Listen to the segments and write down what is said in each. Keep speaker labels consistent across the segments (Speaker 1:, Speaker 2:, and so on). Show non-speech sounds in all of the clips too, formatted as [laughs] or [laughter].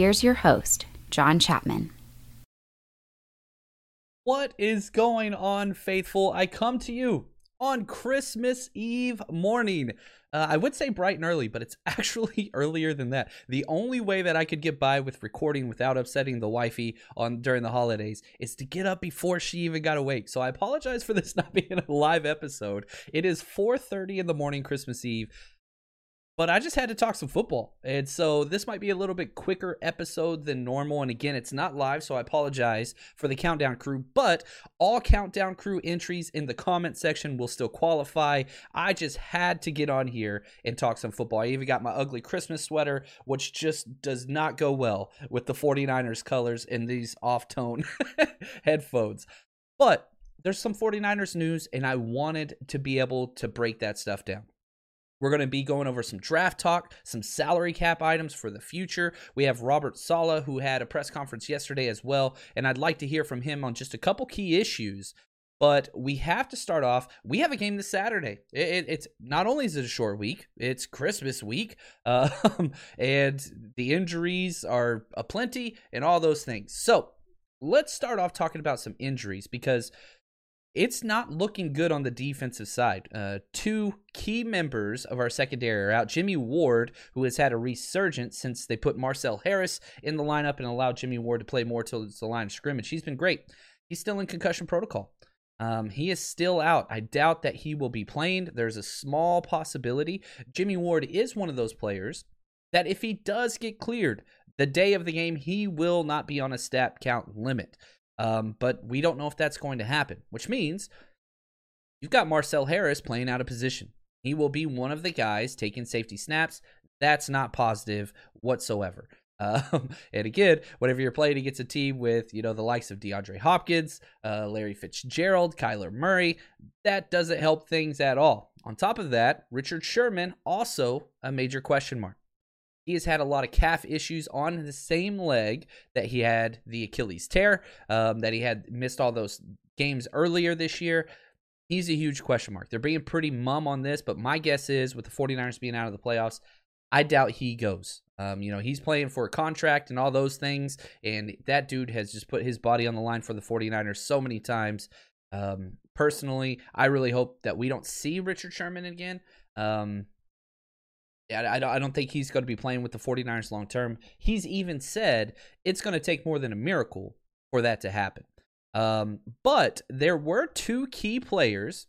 Speaker 1: Here's your host, John Chapman.
Speaker 2: What is going on, faithful? I come to you on Christmas Eve morning. Uh, I would say bright and early, but it's [laughs] actually earlier than that. The only way that I could get by with recording without upsetting the wifey on during the holidays is to get up before she even got awake. So I apologize for this [laughs] not being a live episode. It is 4:30 in the morning Christmas Eve but I just had to talk some football. And so this might be a little bit quicker episode than normal. And again, it's not live, so I apologize for the countdown crew. But all countdown crew entries in the comment section will still qualify. I just had to get on here and talk some football. I even got my ugly Christmas sweater, which just does not go well with the 49ers colors and these off tone [laughs] headphones. But there's some 49ers news, and I wanted to be able to break that stuff down. We're going to be going over some draft talk, some salary cap items for the future. We have Robert Saleh, who had a press conference yesterday as well, and I'd like to hear from him on just a couple key issues. But we have to start off. We have a game this Saturday. It, it, it's not only is it a short week, it's Christmas week, [laughs] um, and the injuries are aplenty and all those things. So let's start off talking about some injuries because it's not looking good on the defensive side. Uh, two key members of our secondary are out. Jimmy Ward, who has had a resurgence since they put Marcel Harris in the lineup and allowed Jimmy Ward to play more towards the line of scrimmage. He's been great. He's still in concussion protocol. Um, he is still out. I doubt that he will be playing. There's a small possibility. Jimmy Ward is one of those players that if he does get cleared the day of the game, he will not be on a stat count limit. Um, but we don't know if that's going to happen, which means you've got Marcel Harris playing out of position. He will be one of the guys taking safety snaps. That's not positive whatsoever. [laughs] Um, and again, whenever you're playing against a team with, you know, the likes of DeAndre Hopkins, uh, Larry Fitzgerald, Kyler Murray, that doesn't help things at all. On top of that, Richard Sherman, also a major question mark. He has had a lot of calf issues on the same leg that he had the Achilles tear, um, that he had missed all those games earlier this year. He's a huge question mark. They're being pretty mum on this, but my guess is with the 49ers being out of the playoffs, I doubt he goes. Um, you know, he's playing for a contract and all those things, and that dude has just put his body on the line for the 49ers so many times. Um, personally, I really hope that we don't see Richard Sherman again. Um, I, I don't think he's going to be playing with the 49ers long term. He's even said it's going to take more than a miracle for that to happen. Um, but there were two key players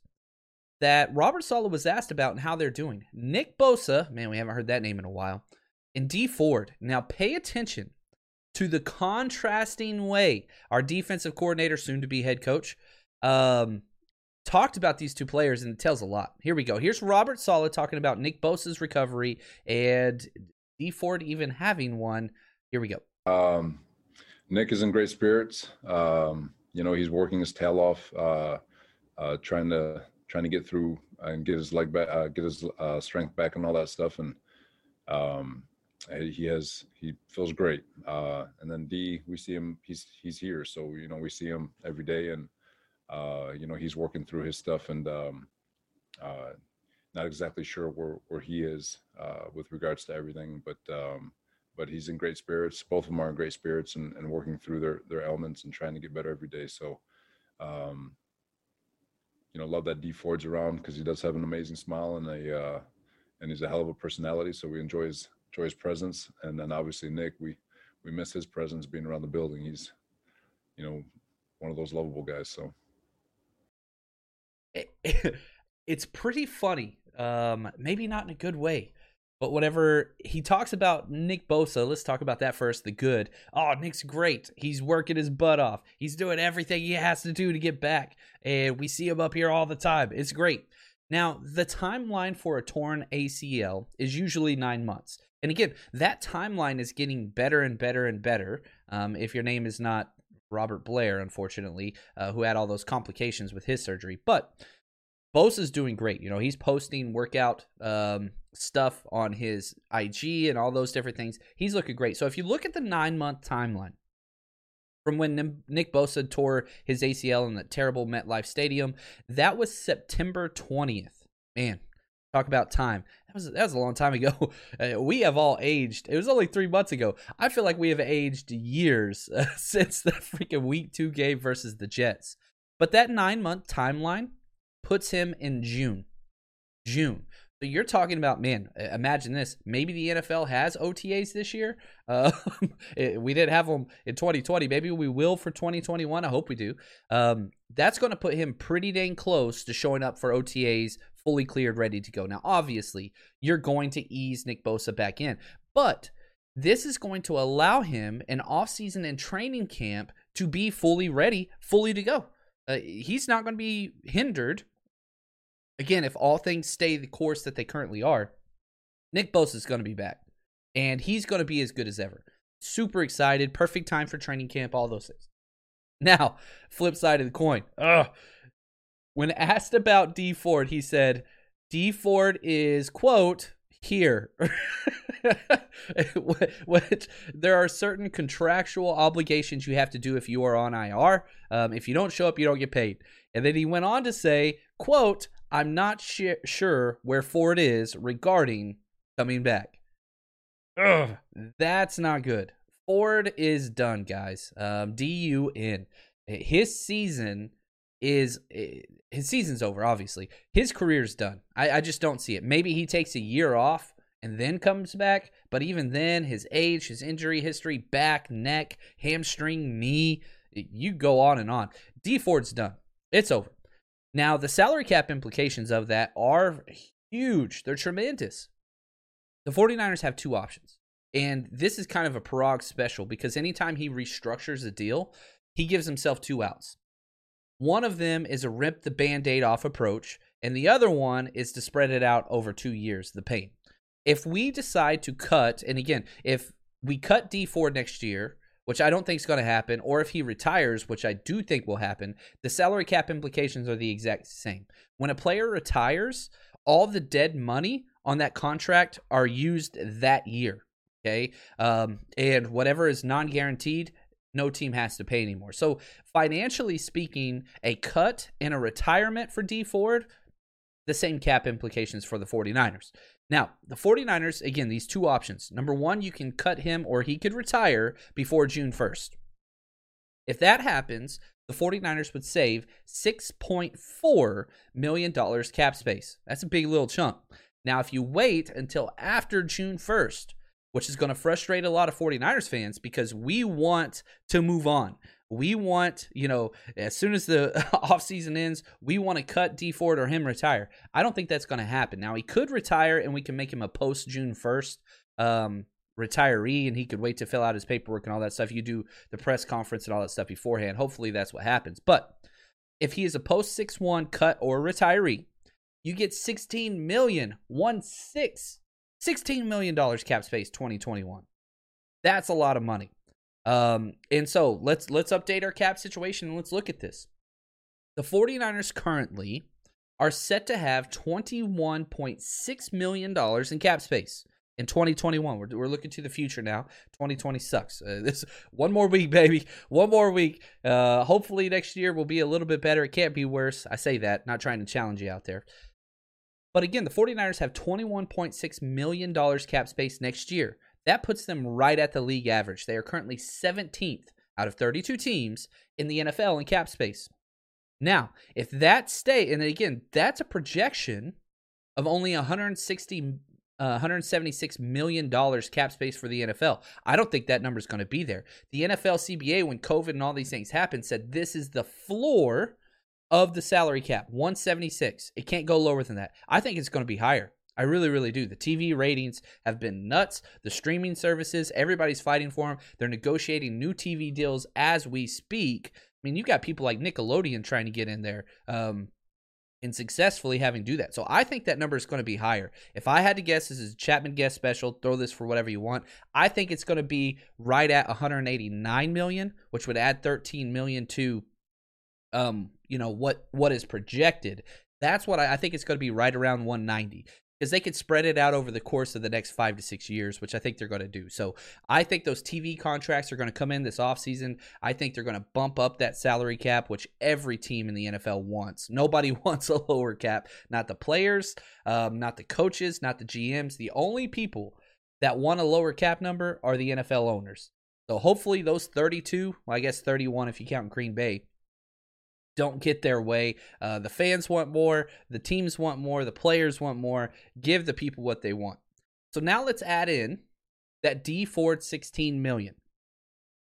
Speaker 2: that Robert Saleh was asked about and how they're doing. Nick Bosa, man, we haven't heard that name in a while, and D Ford. Now pay attention to the contrasting way our defensive coordinator, soon to be head coach, um, talked about these two players, and it tells a lot. Here we go. Here's Robert Saleh talking about Nick Bosa's recovery and D Ford even having one. Here we go.
Speaker 3: Um, Nick is in great spirits. Um, you know, he's working his tail off, uh, uh, trying to trying to get through and get his leg back, uh, get his uh, strength back, and all that stuff. And um, he has he feels great. Uh, and then D, we see him. He's he's here, so you know we see him every day, and uh, you know, he's working through his stuff and um, uh, not exactly sure where, where he is uh, with regards to everything, but um, but he's in great spirits. Both of them are in great spirits and, and working through their their elements and trying to get better every day. So, um, you know, love that D Ford's around because he does have an amazing smile and a uh, and he's a hell of a personality. So we enjoy his enjoy his presence. And then obviously Nick, we we miss his presence being around the building. He's, you know, one of those lovable guys. So [laughs]
Speaker 2: it's pretty funny. Um, maybe not in a good way, but whatever he talks about Nick Bosa, let's talk about that first. The good. Oh, Nick's great. He's working his butt off. He's doing everything he has to do to get back, and we see him up here all the time. It's great. Now, the timeline for a torn ACL is usually nine months. And again, that timeline is getting better and better and better. Um, if your name is not Robert Blair, unfortunately, uh, who had all those complications with his surgery. But Bosa's doing great. You know, he's posting workout um, stuff on his IG and all those different things. He's looking great. So if you look at the nine month timeline from when Nick Bosa tore his ACL in that terrible MetLife Stadium, that was September 20th. Man, talk about time. That was that was a long time ago. [laughs] Uh, we have all aged. It was only three months ago. I feel like we have aged years uh, [laughs] since the freaking Week Two game versus the Jets. But that nine month timeline puts him in June. June. So you're talking about, man, imagine this. Maybe the NFL has OTAs this year. [laughs] Uh, we didn't have them in 2020. Maybe we will for 2021. I hope we do. Um, that's going to put him pretty dang close to showing up for OTAs fully cleared, ready to go. Now, obviously, you're going to ease Nick Bosa back in, but this is going to allow him an offseason and training camp to be fully ready, fully to go. Uh, he's not going to be hindered again, if all things stay the course that they currently are, Nick Bosa is going to be back. And he's going to be as good as ever. Super excited. Perfect time for training camp, all those things. Now, flip side of the coin. Ugh. When asked about D Ford, he said, D Ford is, quote, here. [laughs] Which there are certain contractual obligations you have to do if you are on IR. Um, if you don't show up, you don't get paid. And then he went on to say, quote, I'm not sh- sure where Ford is regarding coming back. Ugh, that's not good. Ford is done, guys. Um, DUN. His season is eh, his season's over. Obviously, his career's done. I, I just don't see it. Maybe he takes a year off and then comes back. But even then, his age, his injury history, back, neck, hamstring, knee, you go on and on. D Ford's done. It's over. Now, the salary cap implications of that are huge. They're tremendous. The 49ers have two options. And this is kind of a Paraag special because anytime he restructures a deal, he gives himself two outs. One of them is a rip the band aid off approach, and the other one is to spread it out over two years, the pain. If we decide to cut, and again, if we cut Dee Ford next year, which I don't think is going to happen, or if he retires, which I do think will happen, the salary cap implications are the exact same. When a player retires, all the dead money on that contract are used that year. Okay. Um, and whatever is non guaranteed, no team has to pay anymore. So, financially speaking, a cut and a retirement for D Ford, the same cap implications for the 49ers. Now, the 49ers, again, these two options. Number one, you can cut him or he could retire before June 1st. If that happens, the 49ers would save $6.4 million cap space. That's a big little chunk. Now, if you wait until after June 1st, which is going to frustrate a lot of 49ers fans because we want to move on we want, you know, as soon as the [laughs] offseason ends, we want to cut D Ford or him retire. I don't think that's going to happen. Now, he could retire and we can make him a post June 1st um, retiree and he could wait to fill out his paperwork and all that stuff. You do the press conference and all that stuff beforehand. Hopefully, that's what happens. But if he is a post 6 1 cut or retiree, you get 16 million, one six, $16 million cap space 2021. That's a lot of money. Um, and so let's let's update our cap situation and let's look at this. The 49ers currently are set to have $21.6 million in cap space in 2021. We're, we're looking to the future now. 2020 sucks. Uh, this one more week, [laughs] baby. One more week. Uh, hopefully next year will be a little bit better. It can't be worse. I say that, not trying to challenge you out there. But again, the 49ers have $21.6 million cap space next year. That puts them right at the league average. They are currently 17th out of 32 teams in the NFL in cap space. Now, if that stay, and again, that's a projection of only 160 uh, 176 million dollars cap space for the NFL. I don't think that number is going to be there. The NFL CBA, when COVID and all these things happened, said this is the floor of the salary cap, 176. It can't go lower than that. I think it's going to be higher. I really, really do. The TV ratings have been nuts. The streaming services, everybody's fighting for them. They're negotiating new TV deals as we speak. I mean, you've got people like Nickelodeon trying to get in there. Um, and successfully having do that. So I think that number is going to be higher. If I had to guess, this is a Chapman guest special. Throw this for whatever you want. I think it's going to be right at 189 million, which would add 13 million to, um, you know what what is projected. That's what I, I think it's going to be right around 190 because they could spread it out over the course of the next five to six years, which I think they're going to do. So I think those TV contracts are going to come in this offseason. I think they're going to bump up that salary cap, which every team in the NFL wants. Nobody [laughs] wants a lower cap, not the players, um, not the coaches, not the GMs. The only people that want a lower cap number are the NFL owners. So hopefully those 32, well, I guess 31 if you count Green Bay, don't get their way. Uh, the fans want more, the teams want more, the players want more. Give the people what they want. So now let's add in that D Ford 16 million.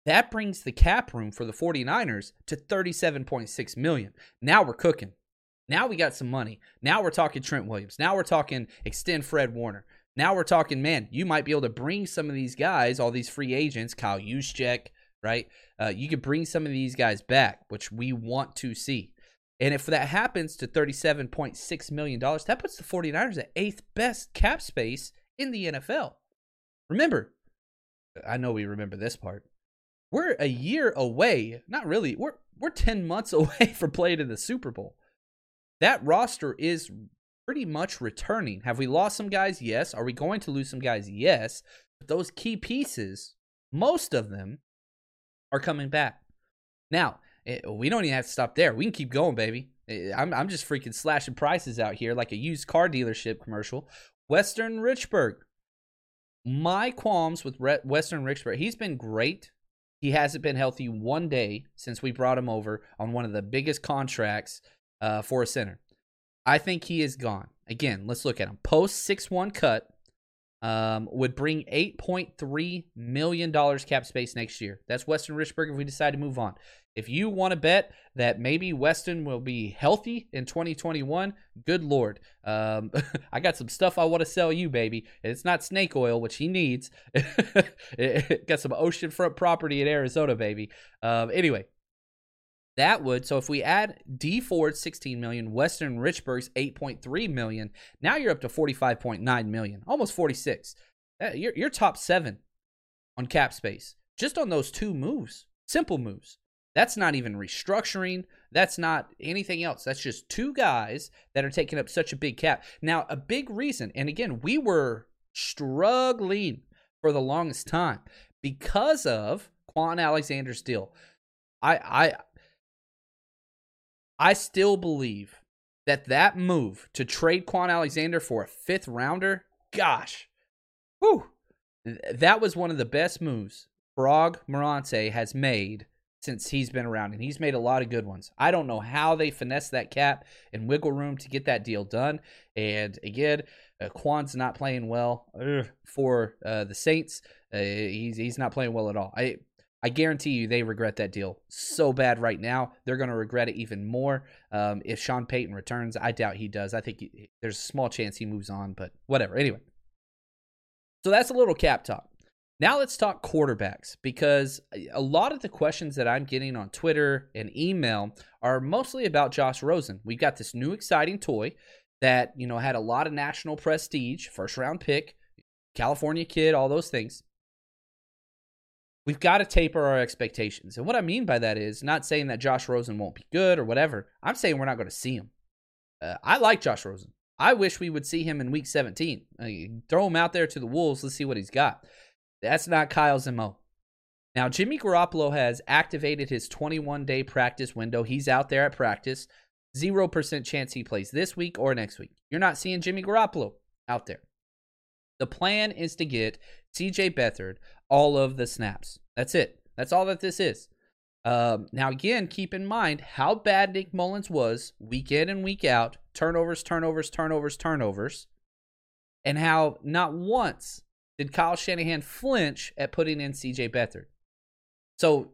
Speaker 2: That brings the cap room for the 49ers to 37.6 million. Now we're cooking. Now we got some money. Now we're talking Trent Williams. Now we're talking extend Fred Warner. Now we're talking, man, you might be able to bring some of these guys, all these free agents, Kyle Juszczyk, right? Uh, you could bring some of these guys back, which we want to see. And if that happens to $37.6 million, that puts the 49ers at eighth best cap space in the NFL. Remember, I know we remember this part. We're a year away, not really, we're, we're 10 months [laughs] away from playing in the Super Bowl. That roster is pretty much returning. Have we lost some guys? Yes. Are we going to lose some guys? Yes. But those key pieces, most of them, are coming back. Now, eh, we don't even have to stop there. We can keep going, baby. Eh, I'm, I'm just freaking slashing prices out here like a used car dealership commercial. Weston Richburg. My qualms with Weston Richburg, he's been great. He hasn't been healthy one day since we brought him over on one of the biggest contracts uh, for a center. I think he is gone. Again, let's look at him. Post 6 1 cut, um, would bring $8.3 million cap space next year. That's Weston Richburg if we decide to move on. If you want to bet that maybe Weston will be healthy in 2021, good Lord. Um, [laughs] I got some stuff I want to sell you, baby. It's not snake oil, which he needs. [laughs] got some oceanfront property in Arizona, baby. Um, anyway, that would so if we add D Ford 16 million, Weston Richburg's 8.3 million, now you're up to 45.9 million, almost 46. Uh, you're, you're top seven on cap space just on those two moves, simple moves. That's not even restructuring. That's not anything else. That's just two guys that are taking up such a big cap. Now, a big reason, and again, we were struggling for the longest time because of Kwon Alexander's deal. I, I I still believe that that move to trade Kwon Alexander for a fifth rounder, gosh, whew, that was one of the best moves Paraag Marathe has made since he's been around, and he's made a lot of good ones. I don't know how they finesse that cap and wiggle room to get that deal done. And again, uh, Kwon's not playing well ugh, for uh, the Saints. Uh, he's he's not playing well at all. I I guarantee you they regret that deal so bad right now. They're going to regret it even more um, if Sean Payton returns. I doubt he does. I think he, there's a small chance he moves on, but whatever. Anyway, so that's a little cap talk. Now let's talk quarterbacks because a lot of the questions that I'm getting on Twitter and email are mostly about Josh Rosen. We've got this new exciting toy that, you know, had a lot of national prestige, first round pick, California kid, all those things we've got to taper our expectations. And what I mean by that is not saying that Josh Rosen won't be good or whatever. I'm saying we're not going to see him. Uh, I like Josh Rosen. I wish we would see him in week 17. Uh, throw him out there to the Wolves. Let's see what he's got. That's not Kyle's MO. Now, Jimmy Garoppolo has activated his 21 day practice window. He's out there at practice. 0% chance he plays this week or next week. You're not seeing Jimmy Garoppolo out there. The plan is to get CJ Beathard all of the snaps. That's it. That's all that this is. Um, now, again, keep in mind how bad Nick Mullens was week in and week out turnovers, turnovers, turnovers, turnovers. and how not once did Kyle Shanahan flinch at putting in CJ Beathard. So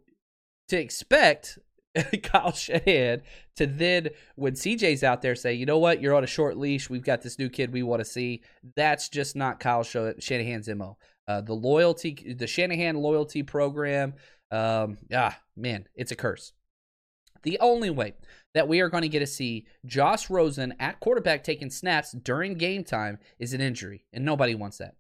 Speaker 2: to expect [laughs] Kyle Shanahan to then, when CJ's out there, say, you know what, you're on a short leash. We've got this new kid we want to see. That's just not Kyle Shanahan's MO. Uh, the loyalty, the Shanahan loyalty program, um, ah, man, it's a curse. The only way that we are going to get to see Josh Rosen at quarterback taking snaps during game time is an injury, and nobody wants that.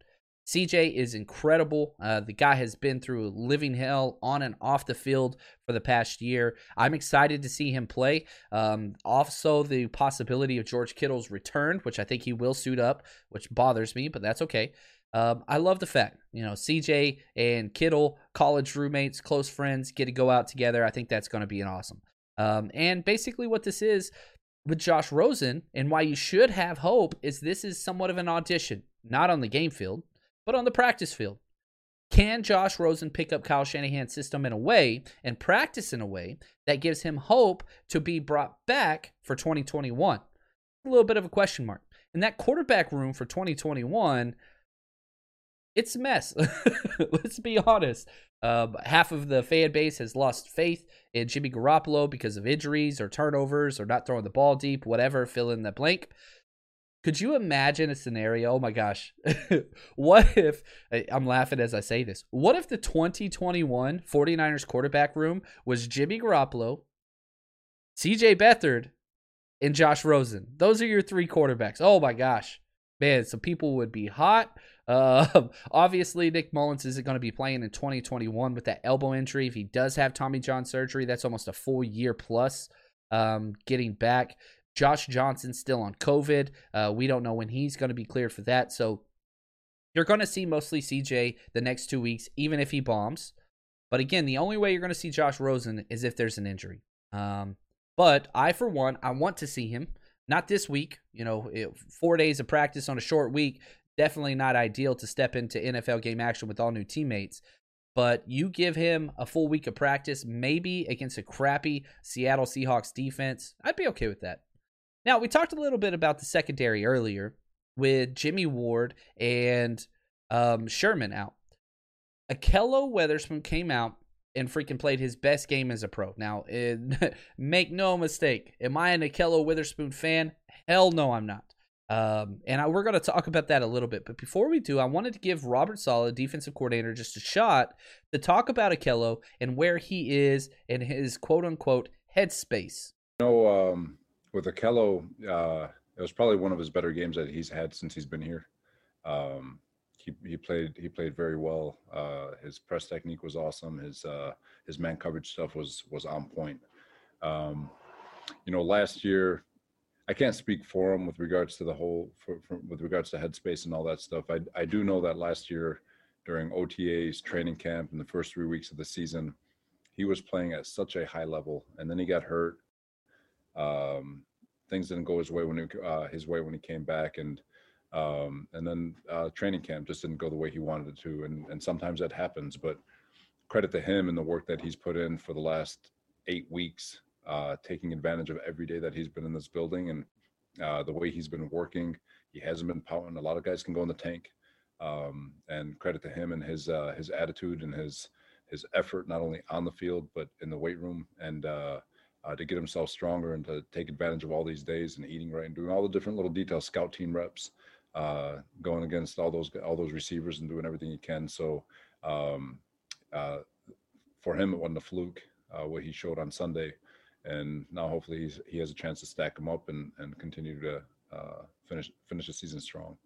Speaker 2: CJ is incredible. Uh, the guy has been through living hell on and off the field for the past year. I'm excited to see him play. Um, also, the possibility of George Kittle's return, which I think he will suit up, which bothers me, but that's okay. Um, I love the fact, you know, CJ and Kittle, college roommates, close friends, get to go out together. I think that's going to be an awesome. Um, and basically, what this is with Josh Rosen and why you should have hope is this is somewhat of an audition, not on the game field, but on the practice field. Can Josh Rosen pick up Kyle Shanahan's system in a way and practice in a way that gives him hope to be brought back for 2021? A little bit of a question mark. In that quarterback room for 2021, it's a mess. [laughs] Let's be honest. Uh, half of the fan base has lost faith in Jimmy Garoppolo because of injuries or turnovers or not throwing the ball deep, whatever, fill in the blank. Could you imagine a scenario? Oh my gosh. [laughs] what if, I'm laughing as I say this, what if the 2021 49ers quarterback room was Jimmy Garoppolo, CJ Beathard, and Josh Rosen? Those are your three quarterbacks. Oh my gosh. Man, some people would be hot. Uh, [laughs] obviously, Nick Mullens isn't going to be playing in 2021 with that elbow injury. If he does have Tommy John surgery, that's almost a full year plus um, getting back. Josh Johnson still on COVID. Uh, we don't know when he's going to be cleared for that. So you're going to see mostly CJ the next two weeks, even if he bombs. But again, the only way you're going to see Josh Rosen is if there's an injury. Um, but I, for one, I want to see him. Not this week. You know, four days of practice on a short week. Definitely not ideal to step into NFL game action with all new teammates but you give him a full week of practice, maybe against a crappy Seattle Seahawks defense. I'd be okay with that. Now, we talked a little bit about the secondary earlier with Jimmy Ward and um, Sherman out. Ahkello Witherspoon came out and freaking played his best game as a pro. Now, [laughs] make no mistake, am I an Ahkello Witherspoon fan? Hell no, I'm not. Um, and I, we're going to talk about that a little bit. But before we do, I wanted to give Robert Saleh, defensive coordinator, just a shot to talk about Ahkello and where he is in his quote unquote headspace.
Speaker 3: You know, um, with Ahkello, uh, it was probably one of his better games that he's had since he's been here. Um, he, he played he played very well. Uh, his press technique was awesome. His uh, his man coverage stuff was was on point. Um, you know, last year, I can't speak for him with regards to the whole for, for, with regards to headspace and all that stuff. I I do know that last year during OTAs, training camp, in the first three weeks of the season, he was playing at such a high level, and then he got hurt um, things didn't go his way when he, uh, his way when he came back, and um, and then uh, training camp just didn't go the way he wanted it to, and and sometimes that happens. But credit to him and the work that he's put in for the last eight weeks, uh, taking advantage of every day that he's been in this building and uh, the way he's been working. He hasn't been pouting. A lot of guys can go in the tank, um, and credit to him and his uh, his attitude and his his effort not only on the field but in the weight room and uh, uh, to get himself stronger and to take advantage of all these days and eating right and doing all the different little details, scout team reps, uh, going against all those all those receivers and doing everything he can. So um, uh, for him, it wasn't a fluke uh, what he showed on Sunday, and now hopefully he's, he has a chance to stack them up and and continue to uh, finish finish the season strong.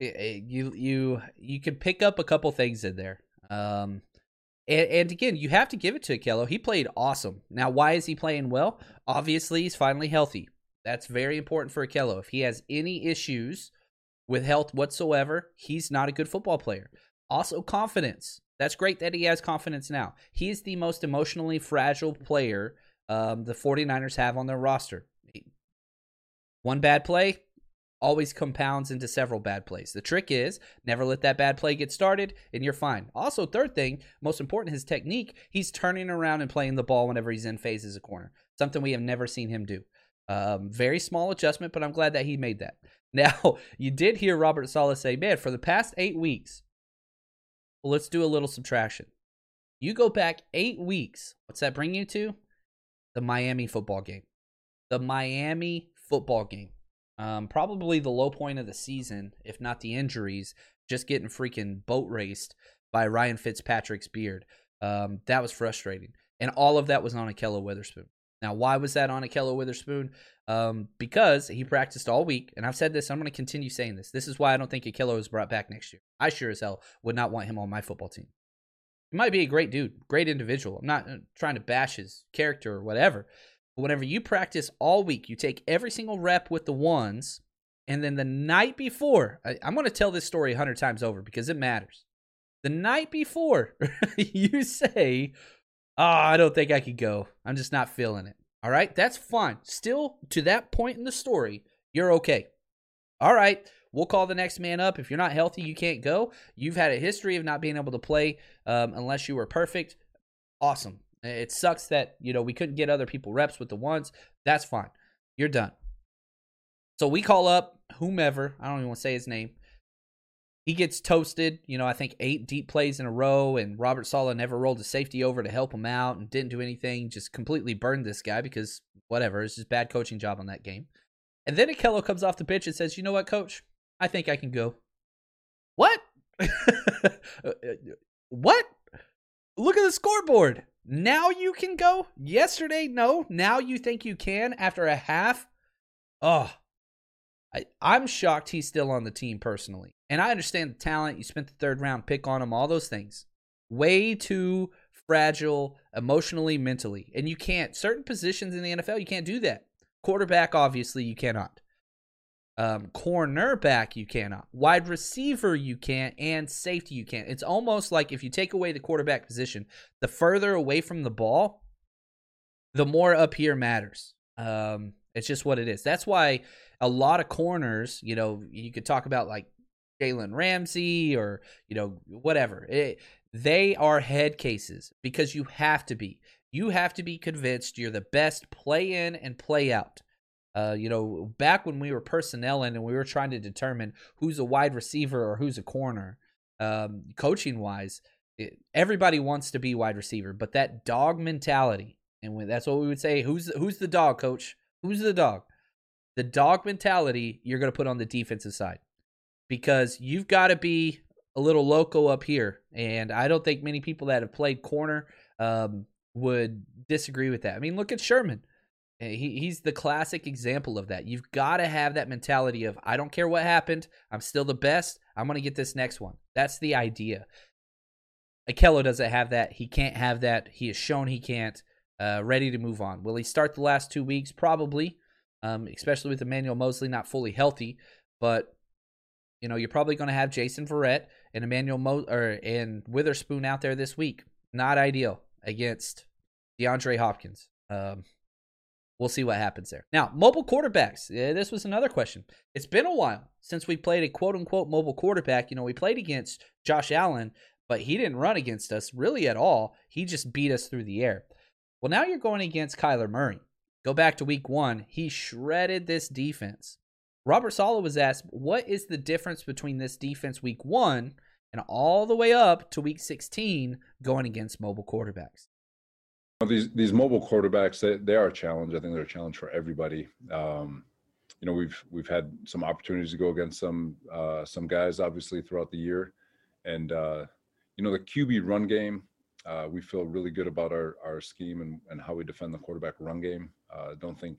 Speaker 2: You you you could pick up a couple things in there. Um, and, and, again, you have to give it to Ahkello. He played awesome. Now, why is he playing well? Obviously, he's finally healthy. That's very important for Ahkello. If he has any issues with health whatsoever, he's not a good football player. Also, confidence. That's great that he has confidence now. He's the most emotionally fragile player um, the 49ers have on their roster. One bad play, always compounds into several bad plays. The trick is never let that bad play get started and you're fine. Also, third thing, most important, his technique, he's turning around and playing the ball whenever he's in phase as a corner. Something we have never seen him do. Um, very small adjustment, but I'm glad that he made that. [laughs] Now, you did hear Robert Saleh say, man, for the past eight weeks, well, let's do a little subtraction. You go back eight weeks. What's that bring you to? The Miami football game. The Miami football game. Um, probably the low point of the season, if not the injuries, just getting freaking boat raced by Ryan Fitzpatrick's beard. Um, that was frustrating. And all of that was on Ahkello Witherspoon. Now, why was that on Ahkello Witherspoon? Um, because he practiced all week, and I've said this, I'm going to continue saying this. This is why I don't think Ahkello is brought back next year. I sure as hell would not want him on my football team. He might be a great dude, great individual. I'm not uh, trying to bash his character or whatever. But whenever you practice all week, you take every single rep with the ones, and then the night before, I, I'm going to tell this story a hundred times over because it matters. The night before, [laughs] you say, oh, I don't think I could go. I'm just not feeling it. All right, that's fine. Still, to that point in the story, you're okay. All right, we'll call the next man up. If you're not healthy, you can't go. You've had a history of not being able to play um, unless you were perfect. Awesome. It sucks that you know we couldn't get other people reps with the ones. That's fine. You're done. So we call up whomever. I don't even want to say his name he gets toasted. You know, I think eight deep plays in a row, and Robert Saleh never rolled a safety over to help him out and didn't do anything. Just completely burned this guy because whatever. It's just bad coaching job on that game. And then Ahkello comes off the pitch and says, "You know what, coach? I think I can go." What? [laughs] what? Look at the scoreboard. Now you can go. Yesterday, no. Now you think you can after a half. Oh, I, I'm shocked he's still on the team personally. And I understand the talent. You spent the third round pick on him, all those things. Way too fragile emotionally, mentally. And you can't, certain positions in the NFL, you can't do that. Quarterback, obviously, you cannot. Um, cornerback, you cannot. Wide receiver, you can't. And safety, you can't. It's almost like if you take away the quarterback position, the further away from the ball, the more up here matters. Um, it's just what it is. That's why a lot of corners, you know, you could talk about like Jalen Ramsey or, you know, whatever. It, they are head cases because you have to be. You have to be convinced you're the best play in and play out. Uh, you know, back when we were personnel in and we were trying to determine who's a wide receiver or who's a corner, um, coaching wise, everybody wants to be wide receiver, but that dog mentality, and that's what we would say. Who's who's the dog, coach? Who's the dog? the dog mentality you're going to put on the defensive side because you've got to be a little loco up here. And I don't think many people that have played corner um, would disagree with that. I mean, look at Sherman. Eh, he, he's the classic example of that. You've got to have that mentality of, I don't care what happened. I'm still the best. I'm going to get this next one. That's the idea. Ahkello doesn't have that. He can't have that. He has shown he can't. Uh, ready to move on. Will he start the last two weeks? Probably um, especially with Emmanuel Moseley not fully healthy. But you know, you're probably going to have Jason Verrett and Emmanuel Mo- or and Witherspoon out there this week. Not ideal against DeAndre Hopkins. Um, we'll see what happens there. Now, mobile quarterbacks. Yeah, this was another question. It's been a while since we played a quote unquote mobile quarterback. You know, we played against Josh Allen, but he didn't run against us really at all. He just beat us through the air. Well, now you're going against Kyler Murray. Go back to week one. He shredded this defense. Robert Saleh was asked, What is the difference between this defense week one and all the way up to week 16 going against mobile quarterbacks?
Speaker 3: These these mobile quarterbacks, they, they are a challenge. I think they're a challenge for everybody. Um, you know, we've we've had some opportunities to go against some uh, some guys, obviously, throughout the year, and uh, you know the QB run game uh, we feel really good about our, our scheme and, and how we defend the quarterback run game. Uh, don't think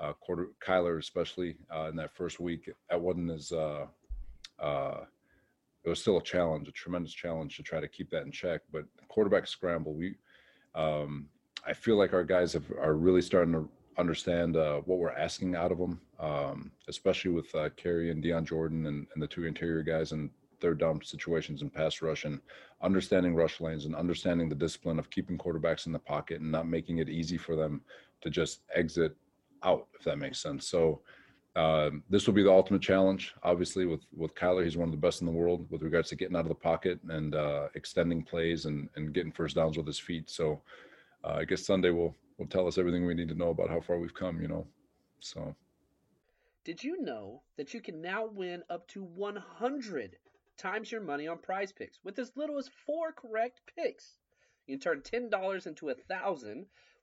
Speaker 3: uh, quarter Kyler, especially uh, in that first week, that wasn't as uh, uh, it was still a challenge, a tremendous challenge to try to keep that in check. But quarterback scramble, we um, I feel like our guys have, are really starting to understand what we're asking out of them, um, especially with uh, Kerry and Dion Jordan and, and the two interior guys and third down situations and pass rush and understanding rush lanes and understanding the discipline of keeping quarterbacks in the pocket and not making it easy for them to just exit out, if that makes sense. So uh, this will be the ultimate challenge. Obviously, with with Kyler, he's one of the best in the world with regards to getting out of the pocket and uh, extending plays and and getting first downs with his feet. So uh, I guess Sunday will will tell us everything we need to know about how far we've come. You know, so.
Speaker 4: Did you know that you can now win up to 100 times your money on prize picks with as little as four correct picks? You can turn $10 into a thousand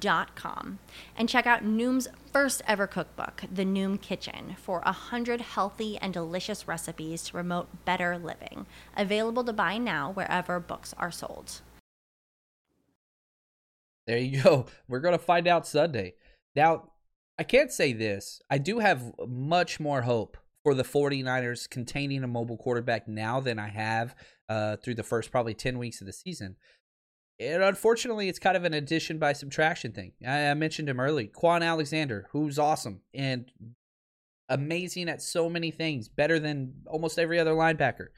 Speaker 5: Dot com and check out Noom's first ever cookbook, The Noom Kitchen, for a hundred healthy and delicious recipes to promote better living. Available to buy now wherever books are sold.
Speaker 2: There you go. [laughs] We're going to find out Sunday. Now, I can't say this. I do have much more hope for the 49ers containing a mobile quarterback now than I have uh, through the first probably 10 weeks of the season. And unfortunately, it's kind of an addition by subtraction thing. I, I mentioned him early. Kwon Alexander, who's awesome and amazing at so many things, better than almost every other linebacker.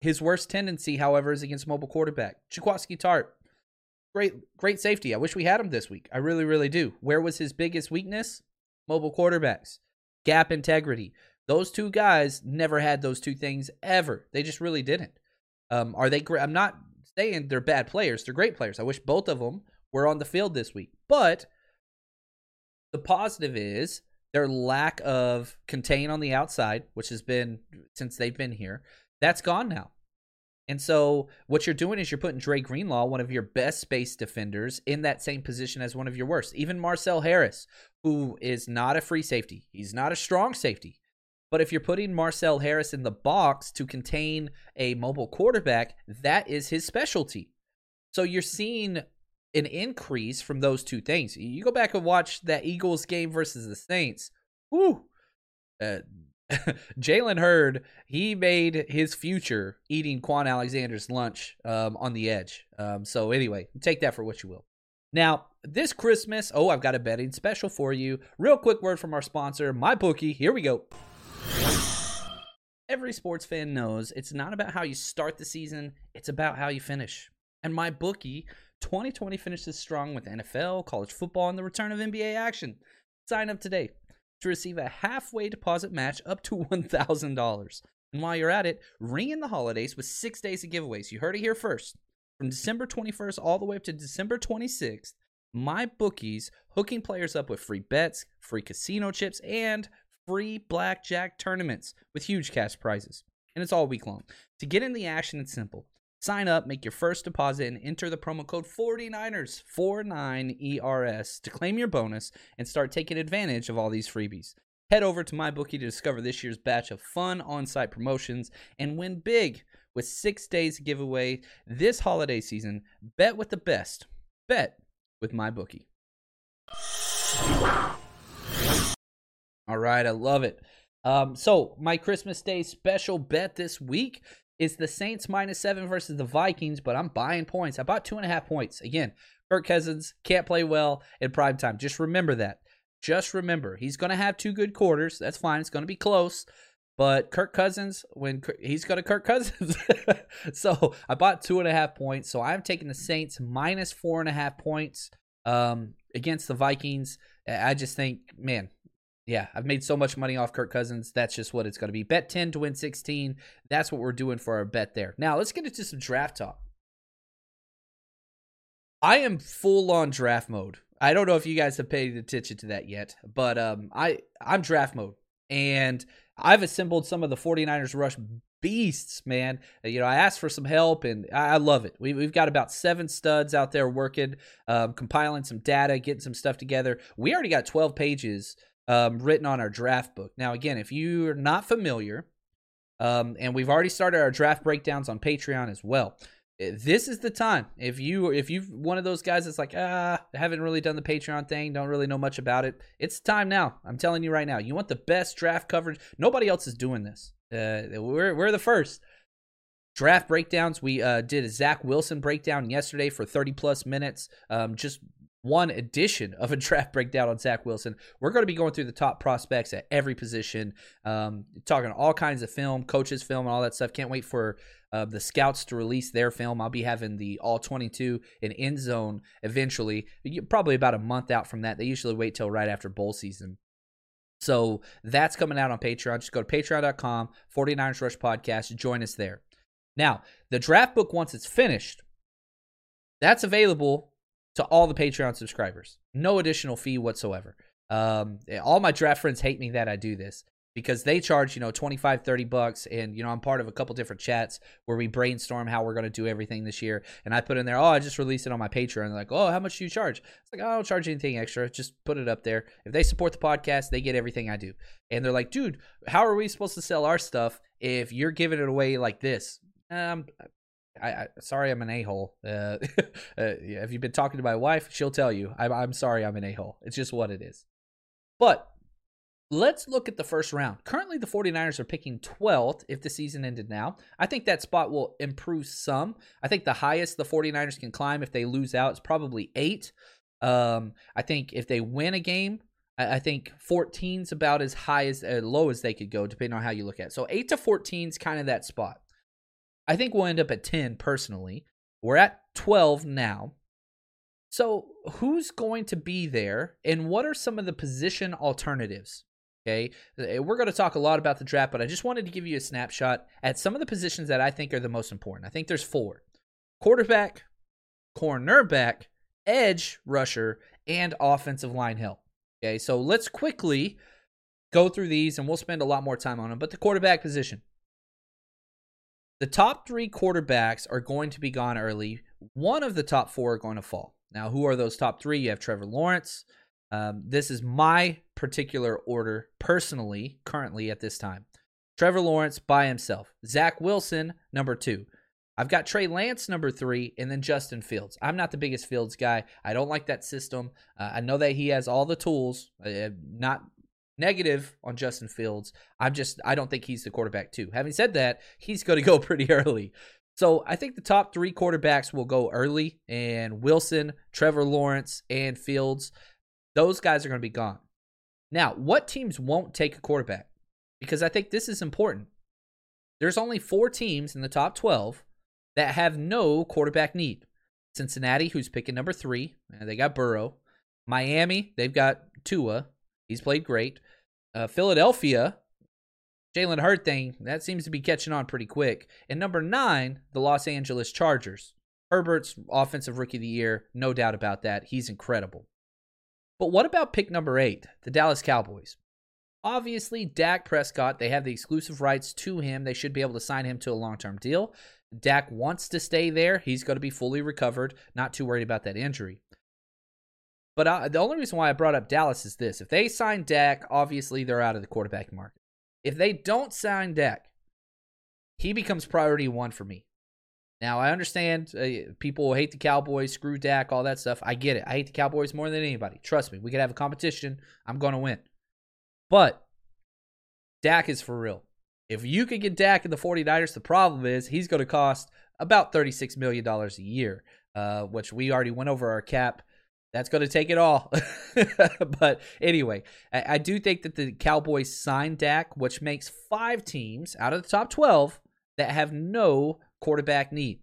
Speaker 2: His worst tendency, however, is against mobile quarterback. Jaquiski Tartt, great, great safety. I wish we had him this week. I really, really do. Where was his biggest weakness? Mobile quarterbacks, gap integrity. Those two guys never had those two things ever. They just really didn't. Um, are they great? I'm not saying they're bad players. They're great players. I wish both of them were on the field this week. But the positive is their lack of contain on the outside, which has been since they've been here, that's gone now. And so what you're doing is you're putting Dre Greenlaw, one of your best space defenders, in that same position as one of your worst. Even Marcel Harris, who is not a free safety. He's not a strong safety. But if you're putting Marcel Harris in the box to contain a mobile quarterback, that is his specialty. So you're seeing an increase from those two things. You go back and watch that Eagles game versus the Saints. Whoo! Uh, [laughs] Jalen Hurts, he made his future eating Kwon Alexander's lunch um, on the edge. Um, so anyway, take that for what you will. Now, this Christmas, oh, I've got a betting special for you. Real quick word from our sponsor, MyBookie. Here we go. Every sports fan knows it's not about how you start the season, it's about how you finish. And MyBookie, 2020 finishes strong with NFL, college football, and the return of NBA action. Sign up today to receive a halfway deposit match up to $1,000. And while you're at it, ring in the holidays with six days of giveaways. You heard it here first. From December 21st all the way up to December 26th, MyBookie's hooking players up with free bets, free casino chips, and free blackjack tournaments with huge cash prizes. And it's all week long. To get in the action, it's simple. Sign up, make your first deposit, and enter the promo code 49ers, 49ERS, to claim your bonus and start taking advantage of all these freebies. Head over to MyBookie to discover this year's batch of fun on site promotions and win big with six days giveaway this holiday season. Bet with the best. Bet with MyBookie. All right, I love it. Um, so my Christmas Day special bet this week is the Saints minus seven versus the Vikings, but I'm buying points. I bought two and a half points. Again, Kirk Cousins can't play well in prime time. Just remember that. just remember he's going to have two good quarters. That's fine. It's going to be close. But Kirk Cousins, when he's got a Kirk Cousins, [laughs] so I bought two and a half points. So I'm taking the Saints minus four and a half points um, against the Vikings. I just think, man, yeah, I've made so much money off Kirk Cousins. That's just what it's going to be. Bet 10 to win 16. That's what we're doing for our bet there. Now, let's get into some draft talk. I am full on draft mode. I don't know if you guys have paid attention to that yet, but um, I I'm draft mode, and I've assembled some of the 49ers rush beasts, man. You know, I asked for some help, and I love it. We, have got about seven studs out there working, um, compiling some data, getting some stuff together. We already got 12 pages um, written on our draft book. Now, again, if you're not familiar, um, and we've already started our draft breakdowns on Patreon as well. Eh, this is the time. If you if you've one of those guys that's like ah, haven't really done the Patreon thing, don't really know much about it. It's time now. I'm telling you right now. You want the best draft coverage. Nobody else is doing this. Uh, we're we're the first draft breakdowns. We uh, did a Zach Wilson breakdown yesterday for 30 plus minutes. Um, just one edition of a [laughs] draft breakdown on Zach Wilson. We're going to be going through the top prospects at every position, um, talking all kinds of film, coaches' film, and all that stuff. Can't wait for uh, the scouts to release their film. I'll be having the all 22 in end zone eventually, probably about a month out from that. They usually wait till right after bowl season. So that's coming out on Patreon. Just go to patreon.com, 49ers Rush Podcast. Join us there. Now, the draft book, once it's finished, that's available to all the Patreon subscribers. No additional fee whatsoever. Um, all my draft friends hate me that I do this because they charge, you know, 25, 30 bucks. And, you know, I'm part of a couple different chats where we brainstorm how we're going to do everything this year. And I put in there, oh, I just released it on my Patreon. They're like, oh, how much do you charge? It's like, oh, I don't charge anything extra. Just put it up there. If they support the podcast, they get everything I do. And they're like, dude, how are we supposed to sell our stuff if you're giving it away like this? Um, I, I sorry, I'm an a hole. Uh, [laughs] uh, have you been talking to my wife? She'll tell you. I'm, I'm sorry, I'm an a hole. It's just what it is. But let's look at the first round. Currently, the 49ers are picking 12th if the season ended now. I think that spot will improve some. I think the highest the 49ers can climb if they lose out is probably eight. Um, I think if they win a game, I, think 14 is about as high as uh, low as they could go, depending on how you look at it. So 8 to 14 is kind of that spot. I think we'll end up at 10 personally. We're at 12 now. So, who's going to be there and what are some of the position alternatives? Okay, eh, we're going to talk a lot about the draft, but I just wanted to give you a snapshot at some of the positions that I think are the most important. I think there's four quarterback, cornerback, edge rusher, and offensive line help. Okay, so let's quickly go through these and we'll spend a lot more time on them. But the quarterback position, the top three quarterbacks are going to be gone early. One of the top four are going to fall. Now, who are those top three? You have Trevor Lawrence. Um, this is my particular order personally, currently at this time. Trevor Lawrence by himself. Zach Wilson, number two. I've got Trey Lance, number three, and then Justin Fields. I'm not the biggest Fields guy. I don't like that system. Uh, I know that he has all the tools, uh, not negative on Justin Fields. I'm just I don't think he's the quarterback too. Having said that, he's going to go [laughs] pretty early. So I think the top three quarterbacks will go early, and Wilson, Trevor Lawrence, and Fields. Those guys are going to be gone. Now, what teams won't take a quarterback? Because I think this is important. There's only four teams in the top 12 that have no quarterback need. Cincinnati, who's picking number three, they got Burrow. Miami, they've got Tua. He's played great. Uh, Philadelphia, Jalen Hurts thing, that seems to be catching on pretty quick. And number nine, the Los Angeles Chargers. Herbert's offensive rookie of the year, no doubt about that. He's incredible. But what about pick number eight, the Dallas Cowboys? Obviously, Dak Prescott, they have the exclusive rights to him. They should be able to sign him to a long term deal. Dak wants to stay there. He's going to be fully recovered, not too worried about that injury. But I, the only reason why I brought up Dallas is this: if they sign Dak, obviously they're out of the quarterback market. If they don't sign Dak, he becomes priority one for me. Now I understand uh, people hate the Cowboys, screw Dak, all that stuff. I get it. I hate the Cowboys more than anybody. Trust me, we could have a competition. I'm going to win. But Dak is for real. If you could get Dak in the 49ers, the problem is he's going to cost about $36 million a year, uh, which we already went over our cap that's going to take it all. [laughs] but anyway, I, I, do think that the Cowboys signed Dak, which makes five teams out of the top 12 that have no quarterback need.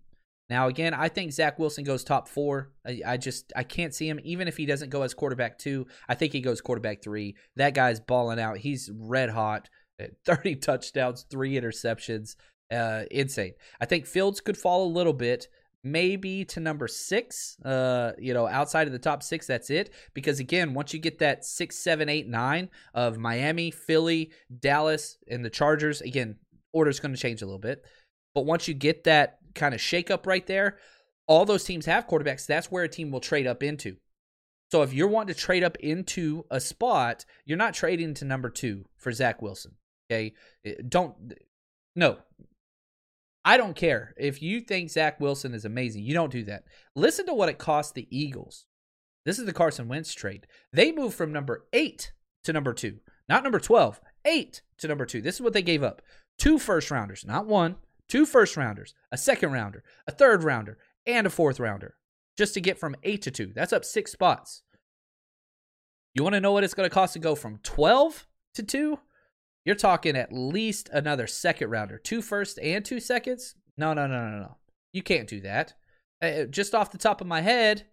Speaker 2: Now, again, I think Zach Wilson goes top four. I, I, just I can't see him, even if he doesn't go as quarterback two. I think he goes quarterback three. That guy's balling out. He's red hot. [laughs] 30 touchdowns, three interceptions. Uh, insane. I think Fields could fall a little bit maybe to number six. Uh, you know, outside of the top six, that's it. Because again, once you get that six, seven, eight, nine of Miami, Philly, Dallas, and the Chargers, again, order's going to change a little bit. But once you get that kind of shakeup right there, all those teams have quarterbacks. That's where a team will trade up into. So if you're wanting to trade up into a spot, you're not trading to number two for Zach Wilson. Okay, don't no, I don't care. If you think Zach Wilson is amazing, you don't do that. Listen to what it cost the Eagles. This is the Carson Wentz trade. They moved from number eight to number two, not number 12, eight to number two. This is what they gave up two first rounders, not one, two first rounders, a second rounder, a third rounder, and a fourth rounder just to get from eight to two. That's up six spots. You want to know what it's going to cost to go from 12 to two? You're talking at least another second rounder, two first and two seconds. No, no, no, no, no. You can't do that. Uh, just off the top of my head,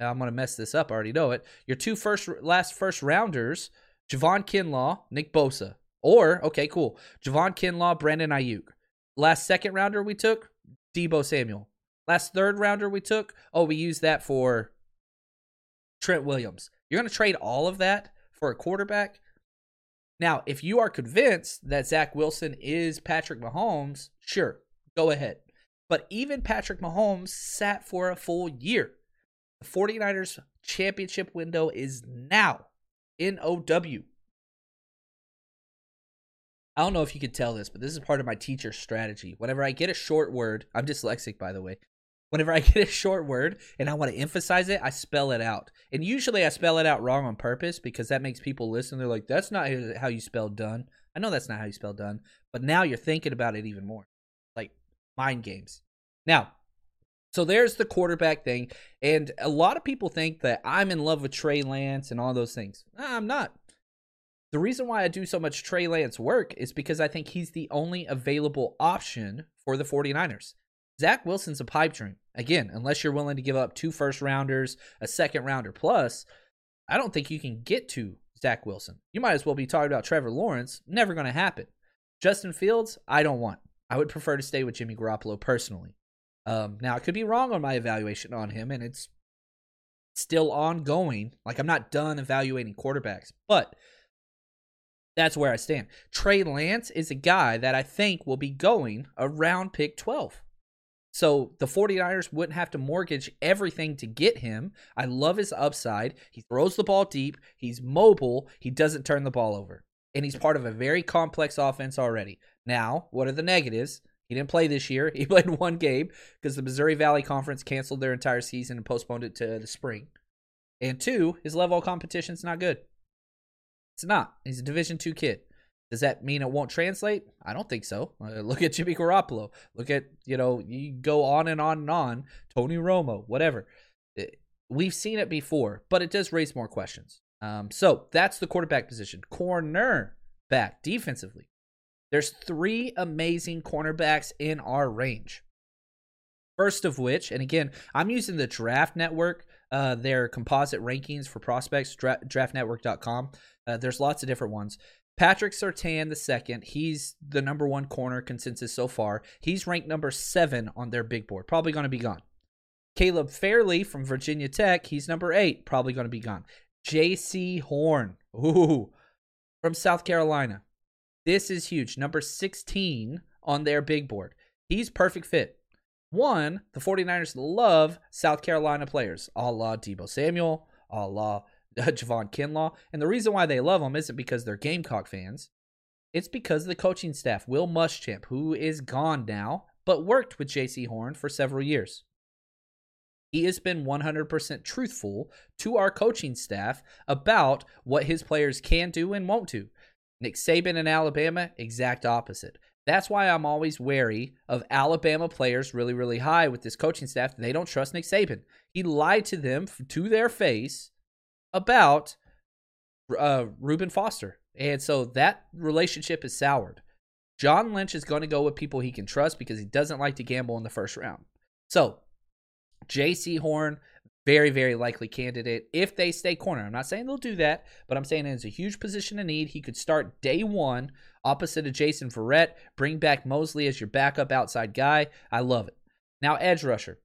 Speaker 2: I'm gonna mess this up. I already know it. Your two first, last first rounders, Javon Kinlaw, Nick Bosa, or okay, cool, Javon Kinlaw, Brandon Aiyuk. Last second rounder we took, Deebo Samuel. Last third rounder we took, oh, we used that for Trent Williams. You're gonna trade all of that for a quarterback? Now, if you are convinced that Zach Wilson is Patrick Mahomes, sure, go ahead. But even Patrick Mahomes sat for a full year. The 49ers championship window is now in OW. I don't know if you can tell this, but this is part of my teacher strategy. Whenever I get a short word, I'm dyslexic by the way whenever I [laughs] get a short word and I want to emphasize it, I spell it out. And usually I spell it out wrong on purpose because that makes people listen. They're like, that's not how you spell done. I know that's not how you spell done, but now you're thinking about it even more. Like mind games. Now, so there's the quarterback thing. And a lot of people think that I'm in love with Trey Lance and all those things. I'm not. The reason why I do so much Trey Lance work is because I think he's the only available option for the 49ers. Zach Wilson's a pipe dream. Again, unless you're willing to give up two first rounders, a second rounder plus, I don't think you can get to Zach Wilson. You might as well be talking about Trevor Lawrence. Never going to happen. Justin Fields, I don't want. I would prefer to stay with Jimmy Garoppolo personally. Um, now, I could be wrong on my evaluation on him, and it's still ongoing. Like, I'm not done evaluating quarterbacks, but that's where I stand. Trey Lance is a guy that I think will be going around pick 12. So the 49ers wouldn't have to mortgage everything to get him. I love his upside. He throws the ball deep, he's mobile, he doesn't turn the ball over. And he's part of a very complex offense already. Now, what are the negatives? He didn't play this year. [laughs] He played one game because the Missouri Valley Conference canceled their entire season and postponed it to the spring. And two, his level of competition's not good. It's not. He's a Division two kid. Does that mean it won't translate? I don't think so. [laughs] Look at Jimmy Garoppolo. Look at, you know, you go on and on and on. Tony Romo, whatever. Uh, we've seen it before, but it does raise more questions. Um, so that's the quarterback position. Corner back defensively. There's three amazing cornerbacks in our range. First of which, and again, I'm using the Draft Network, uh, their composite rankings for prospects, dra- draftnetwork.com. Uh, there's lots of different ones. Patrick Surtain the second, he's the number one corner consensus so far. He's ranked number seven on their big board. Probably going to be gone. Caleb Farley from Virginia Tech, he's number eight. Probably going to be gone. Jaycee Horn, ooh, from South Carolina. This is huge. Number 16 on their big board. He's perfect fit. One, the 49ers love South Carolina players, a la Deebo Samuel, a la [laughs] Javon Kinlaw. And the reason why they love him isn't because they're Gamecock fans. It's because of the coaching staff. Will Muschamp, who is gone now, but worked with Jaycee Horn for several years. He has been 100% truthful to our coaching staff about what his players can do and won't do. Nick Saban in Alabama, exact opposite. That's why I'm always wary of Alabama players really, really high with this coaching staff. They don't trust Nick Saban. He lied to them to their face about uh, Reuben Foster. And so that relationship is soured. John Lynch is going to go with people he can trust because he doesn't like to gamble in the first round. So, Jaycee Horn, very, very likely candidate if they stay corner. I'm not saying they'll do that, but I'm saying it's a huge position of need. He could start day one opposite of Jason Verrett, bring back Mosley as your backup outside guy. I love it. Now, edge rusher.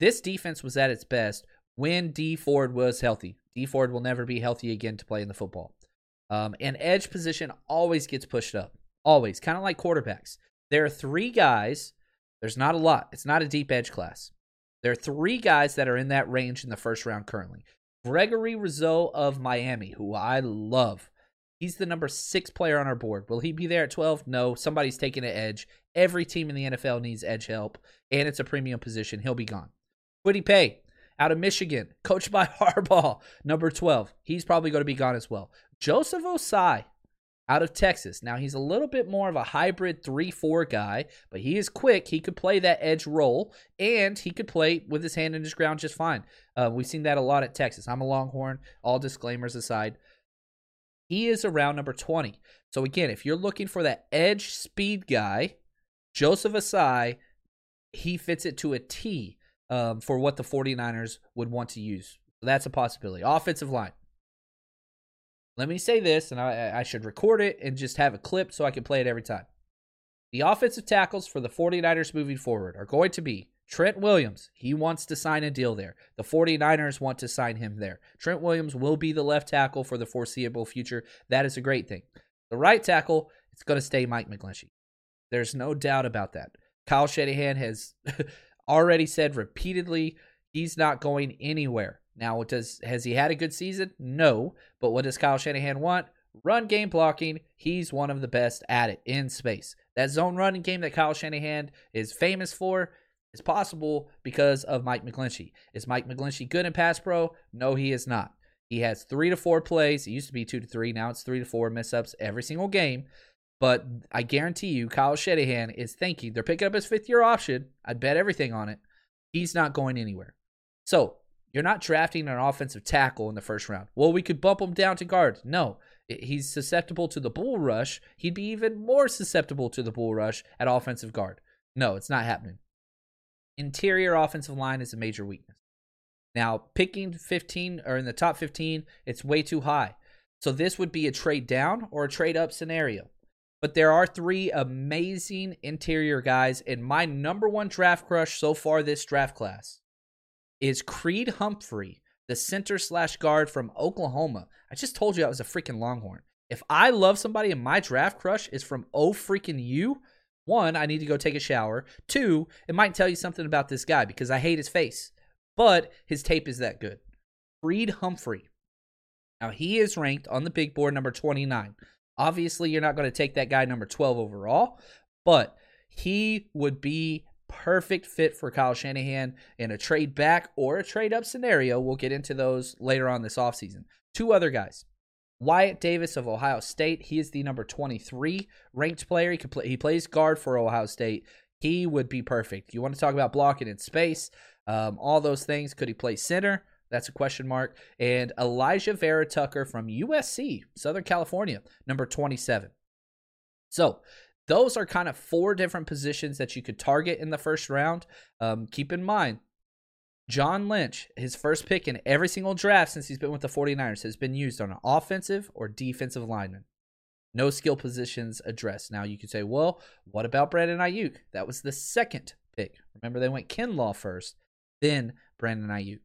Speaker 2: This defense was at its best when Dee Ford was healthy. Dee Ford will never be healthy again to play in the football. Um, and edge position always gets pushed up. Always. Kind of like quarterbacks. There are three guys. There's not a lot. It's not a deep edge class. There are three guys that are in that range in the first round currently. Gregory Rousseau of Miami, who I love. He's the number six player on our board. Will he be there at 12? No. Somebody's taking an edge. Every team in the NFL needs edge help, and it's a premium position. He'll be gone. Kwity Paye out of Michigan, [laughs] coached by Harbaugh, number 12. He's probably going to be gone as well. Joseph Ossai out of Texas. Now, he's a little bit more of a hybrid 3 4 guy, but he is quick. He could play that edge role, and he could play with his hand in his ground just fine. Uh, we've seen that a lot at Texas. I'm a Longhorn, all disclaimers aside. He is around number 20. So, again, if you're looking for that edge speed guy, Joseph Ossai, he fits it to a T um, for what the 49ers would want to use. That's a possibility. Offensive line. Let me say this, and I, I should record it and just have a clip so I can play it every time. The offensive tackles for the 49ers moving forward are going to be Trent Williams. He wants to sign a deal there. The 49ers want to sign him there. Trent Williams will be the left tackle for the foreseeable future. That is a great thing. The right tackle, it's going to stay Mike McGlinchey. There's no doubt about that. Kyle Shanahan has [laughs] already said repeatedly he's not going anywhere. Now, does has he had a good season? No. But what does Kyle Shanahan want? Run game blocking. He's one of the best at it in space. That zone running game that Kyle Shanahan is famous for is possible because of Mike McGlinchey. Is Mike McGlinchey good in pass pro? No, he is not. He has three to four plays. It used to be two to three. Now it's three to four miss ups every single game. But I guarantee you, Kyle Shanahan is thinking they're picking up his fifth year option. I'd bet everything on it. He's not going anywhere. So you're not drafting an offensive tackle in the first round. Well, we could bump him down to guard. No, he's susceptible to the bull rush. He'd be even more susceptible to the bull rush at offensive guard. No, it's not happening. Interior offensive line is a major weakness. Now, picking 15 or in the top 15, it's way too high. So this would be a trade down or a trade up scenario. But there are three amazing interior guys, and my number one draft crush so far this draft class is Creed Humphrey, the center slash guard from Oklahoma. I just told you I was a freaking Longhorn. If I love somebody and my draft crush is from oh freaking you, one, I need to go take a shower. Two, it might tell you something about this guy because I hate his face, but his tape is that good. Creed Humphrey. Now he is ranked on the big board number 29. Obviously, you're not going to take that guy number 12 overall, but he would be perfect fit for Kyle Shanahan in a trade back or a trade up scenario. We'll get into those later on this offseason. Two other guys. Wyatt Davis of Ohio State. He is the number 23 ranked player. He can play, he plays guard for Ohio State. He would be perfect. You want to talk about blocking in space, um, all those things. Could he play center? That's a question mark. And Alijah Vera Tucker from USC, Southern California, number 27. So those are kind of four different positions that you could target in the first round. Um, keep in mind, John Lynch, his first pick in every single draft since he's been with the 49ers, has been used on an offensive or defensive lineman. No skill positions addressed. Now you could say, well, what about Brandon Aiyuk? That was the second pick. Remember, they went Kinlaw first, then Brandon Aiyuk.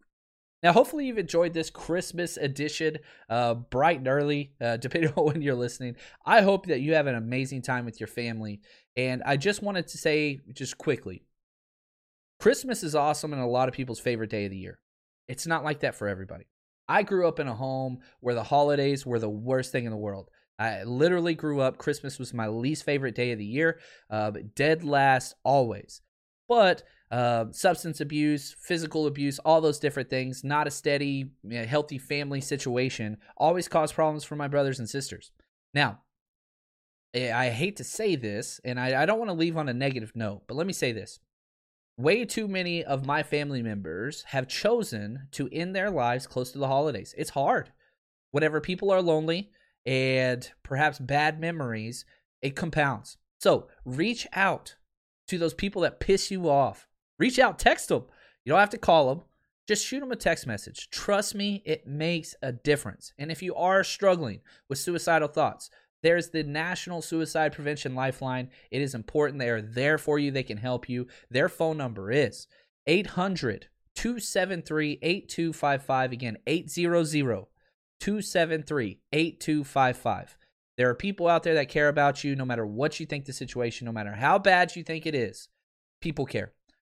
Speaker 2: Now, hopefully, you've enjoyed this Christmas edition, uh, bright and early, uh, depending [laughs] on when you're listening. I hope that you have an amazing time with your family. And I just wanted to say, just quickly Christmas is awesome and a lot of people's favorite day of the year. It's not like that for everybody. I grew up in a home where the holidays were the worst thing in the world. I literally grew up, Christmas was my least favorite day of the year, uh, dead last always. But uh, substance abuse, physical abuse, all those different things, not a steady, you know, healthy family situation, always cause problems for my brothers and sisters. Now, I hate to say this, and I, I don't want to leave on a negative note, but let me say this. Way too many of my family members have chosen to end their lives close to the holidays. It's hard. Whenever people are lonely and perhaps bad memories, it compounds. So reach out to those people that piss you off. Reach out, text them. You don't have to call them. Just shoot them a text message. Trust me, it makes a difference. And if you are struggling with suicidal thoughts, there's the National Suicide Prevention Lifeline. It is important. They are there for you. They can help you. Their phone number is 800 273 8255. Again, 800 273 8255. There are people out there that care about you no matter what you think the situation, no matter how bad you think it is. People care.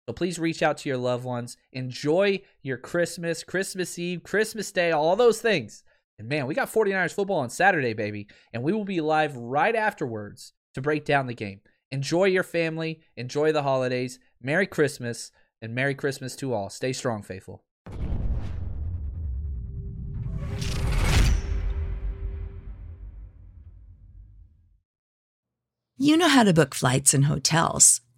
Speaker 2: So please reach out to your loved ones. Enjoy your Christmas, Christmas Eve, Christmas Day, all those things. And man, we got 49ers football on Saturday, baby. And we will be live right afterwards to break down the game. Enjoy your family, enjoy the holidays. Merry Christmas, and Merry Christmas to all. Stay strong, faithful.
Speaker 6: You know how to book flights and hotels.